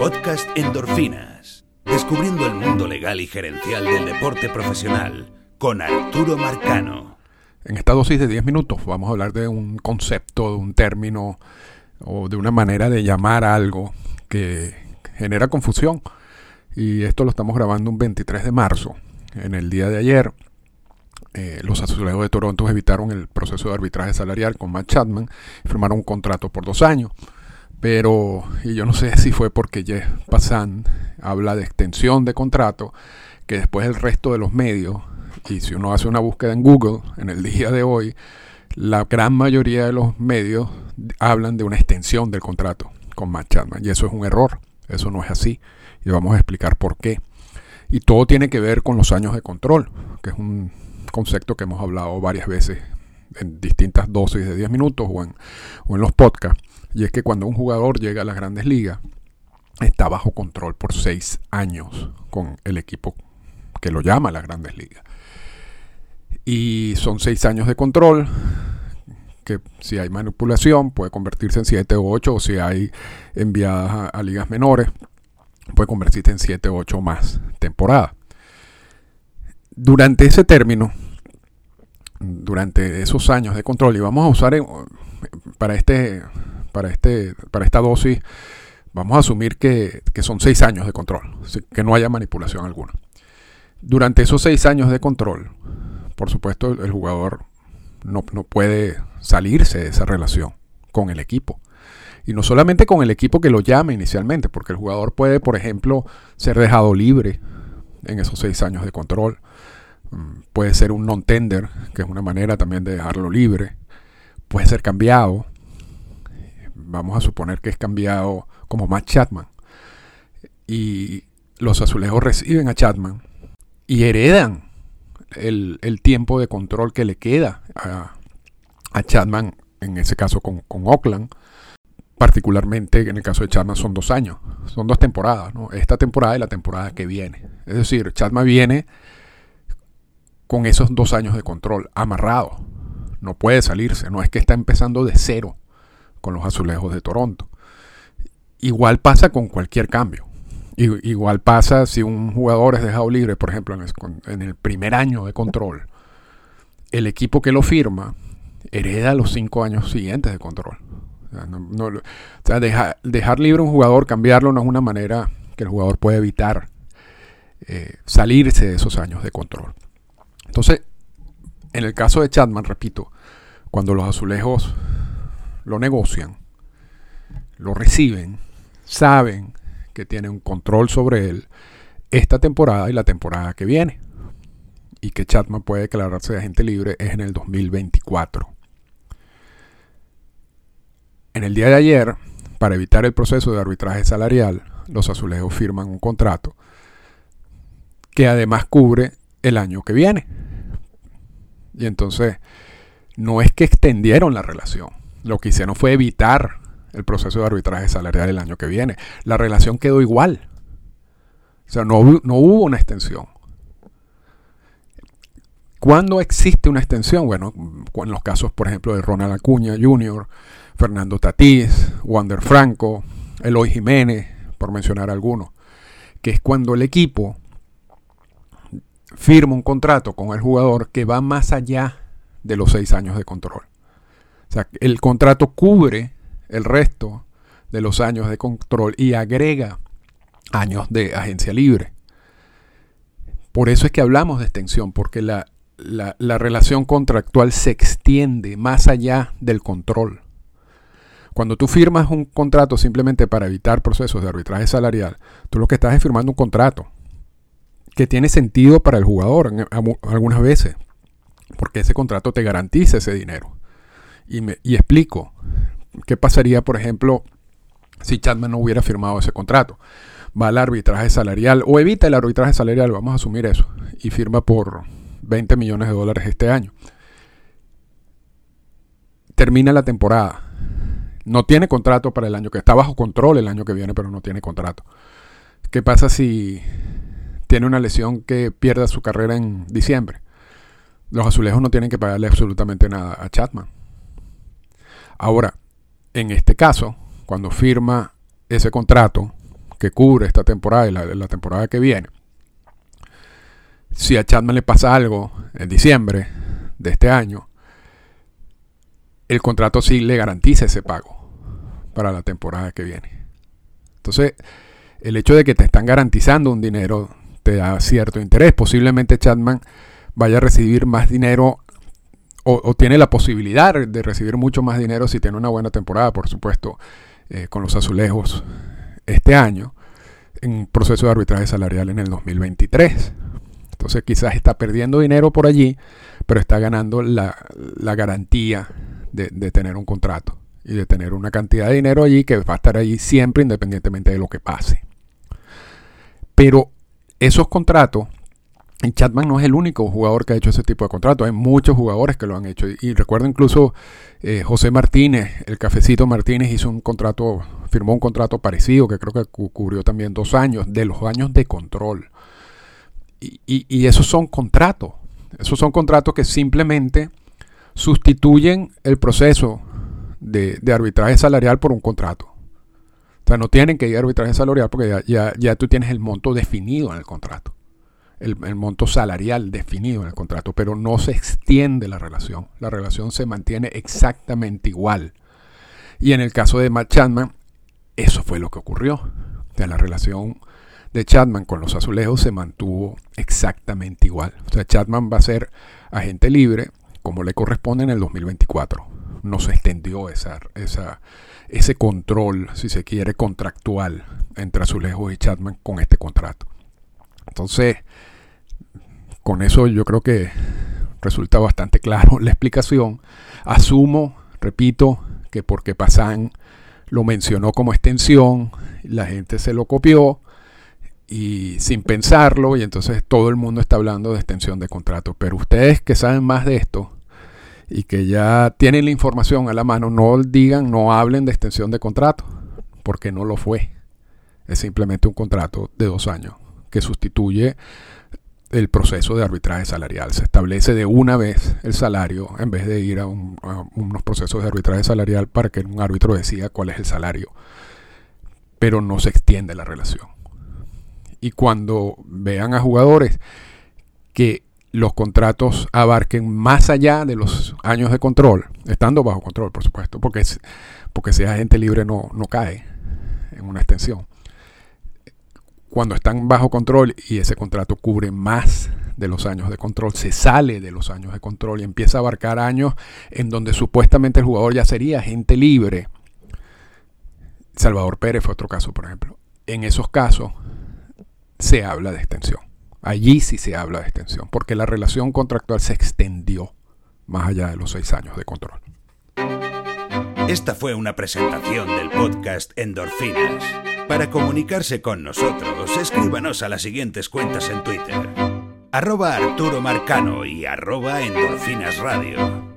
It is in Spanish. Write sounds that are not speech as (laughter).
Podcast Endorfinas. Descubriendo el mundo legal y gerencial del deporte profesional con Arturo Marcano. En esta dosis de 10 minutos vamos a hablar de un concepto, de un término o de una manera de llamar algo que genera confusión. Y esto lo estamos grabando un 23 de marzo. En el día de ayer, eh, los azulejos de Toronto evitaron el proceso de arbitraje salarial con Matt Chapman y firmaron un contrato por dos años. Pero, y yo no sé (laughs) si fue porque Jeff Passan habla de extensión de contrato, que después el resto de los medios, y si uno hace una búsqueda en Google en el día de hoy, la gran mayoría de los medios hablan de una extensión del contrato con Matt Chapman. Y eso es un error, eso no es así. Y vamos a explicar por qué. Y todo tiene que ver con los años de control, que es un concepto que hemos hablado varias veces en distintas dosis de 10 minutos o en, o en los podcasts y es que cuando un jugador llega a las grandes ligas, está bajo control por seis años con el equipo que lo llama las grandes ligas. Y son seis años de control, que si hay manipulación puede convertirse en siete o ocho, o si hay enviadas a, ligas menores, puede convertirse en siete o ocho más temporadas. Durante ese término, durante esos años de control, y vamos a usar para este para, este, para esta dosis, vamos a asumir que, son seis años de control, que no haya manipulación alguna. Durante esos seis años de control, por supuesto, el, jugador no, no, puede salirse de esa relación con el equipo. Y no solamente con el equipo que lo llame inicialmente, porque el jugador puede, por ejemplo, ser dejado libre en esos seis años de control. Mm, puede ser un non-tender, que es una manera también de dejarlo libre. Puede ser cambiado vamos a suponer que es cambiado como Matt Chapman, y los azulejos reciben a Chapman y heredan el, tiempo de control que le queda a, a Chapman, en ese caso con, Oakland, particularmente en el caso de Chapman son dos años, son dos temporadas, esta temporada y la temporada que viene. Es decir, Chapman viene con esos dos años de control amarrado, no puede salirse, no es que está empezando de cero con los azulejos de Toronto. Igual pasa con cualquier cambio. Igual pasa si un jugador es dejado libre, por ejemplo, en el primer año de control. El equipo que lo firma hereda los cinco años siguientes de control. dejar libre a un jugador, cambiarlo, no es una manera que el jugador puede evitar eh, salirse de esos años de control. Entonces, en el caso de Chapman, repito, cuando los azulejos lo negocian, lo reciben, saben que tienen un control sobre él esta temporada y la temporada que viene. Y que Chatman puede declararse de agente libre es en el 2024. En el día de ayer, para evitar el proceso de arbitraje salarial, los azulejos firman un contrato que además cubre el año que viene. Y entonces, no es que extendieron la relación, lo que hicieron fue evitar el proceso de arbitraje salarial el año que viene. La relación quedó igual. O sea, no, no hubo una extensión. ¿Cuándo existe una extensión? Bueno, en los casos, por ejemplo, de Ronald Acuña Jr., Fernando Tatís, Wander Franco, Eloy Jiménez, por mencionar algunos, que es cuando el equipo firma un contrato con el jugador que va más allá de los seis años de control. O sea, el contrato cubre el resto de los años de control y agrega años de agencia libre. Por eso es que hablamos de extensión, porque la, relación contractual se extiende más allá del control. Cuando tú firmas un contrato simplemente para evitar procesos de arbitraje salarial, tú lo que estás es firmando un contrato que tiene sentido para el jugador algunas veces, porque ese contrato te garantiza ese dinero y, explico qué pasaría, por ejemplo, si Chapman no hubiera firmado ese contrato. Va al arbitraje salarial o evita el arbitraje salarial, vamos a asumir eso, y firma por 20 millones de dólares este año. Termina la temporada. No tiene contrato para el año que está bajo control el año que viene, pero no tiene contrato. ¿Qué pasa si tiene una lesión que pierda su carrera en diciembre? Los azulejos no tienen que pagarle absolutamente nada a Chapman Ahora, en este caso, cuando firma ese contrato que cubre esta temporada y la, temporada que viene, si a Chapman le pasa algo en diciembre de este año, el contrato sí le garantiza ese pago para la temporada que viene. Entonces, el hecho de que te están garantizando un dinero te da cierto interés. Posiblemente Chapman vaya a recibir más dinero o, tiene la posibilidad de recibir mucho más dinero si tiene una buena temporada, por supuesto, eh, con los azulejos este año, en un proceso de arbitraje salarial en el 2023. Entonces quizás está perdiendo dinero por allí, pero está ganando la, garantía de, de, tener un contrato y de tener una cantidad de dinero allí que va a estar allí siempre independientemente de lo que pase. Pero esos contratos y Chapman no es el único jugador que ha hecho ese tipo de contrato, hay muchos jugadores que lo han hecho. Y, recuerdo incluso eh, José Martínez, el cafecito Martínez hizo un contrato, firmó un contrato parecido que creo que cubrió también dos años, de los años de control. Y, esos son contratos, esos son contratos que simplemente sustituyen el proceso de, arbitraje salarial por un contrato. O sea, no tienen que ir a arbitraje salarial porque ya, ya tú tienes el monto definido en el contrato el, monto salarial definido en el contrato, pero no se extiende la relación. La relación se mantiene exactamente igual. Y en el caso de Matt Chapman, eso fue lo que ocurrió. De la relación de Chapman con los azulejos se mantuvo exactamente igual. O sea, Chapman va a ser agente libre como le corresponde en el 2024. No se extendió esa, ese control, si se quiere, contractual entre azulejos y Chapman con este contrato. Entonces, con eso yo creo que resulta bastante claro la explicación. Asumo, repito, que porque Pasan lo mencionó como extensión, la gente se lo copió y sin pensarlo y entonces todo el mundo está hablando de extensión de contrato. Pero ustedes que saben más de esto y que ya tienen la información a la mano, no digan, no hablen de extensión de contrato, porque no lo fue. Es simplemente un contrato de dos años que sustituye el proceso de arbitraje salarial. Se establece de una vez el salario en vez de ir a, unos procesos de arbitraje salarial para que un árbitro decida cuál es el salario. Pero no se extiende la relación. Y cuando vean a jugadores que los contratos abarquen más allá de los años de control, estando bajo control, por supuesto, porque, porque si agente libre no, no cae en una extensión cuando están bajo control y ese contrato cubre más de los años de control, se sale de los años de control y empieza a abarcar años en donde supuestamente el jugador ya sería agente libre. Salvador Pérez fue otro caso, por ejemplo. En esos casos se habla de extensión. Allí sí se habla de extensión, porque la relación contractual se extendió más allá de los seis años de control. Esta fue una presentación del podcast Endorfinas. Para comunicarse con nosotros, escríbanos a las siguientes cuentas en Twitter. Arroba Arturo Marcano y arroba Endorfinas Radio.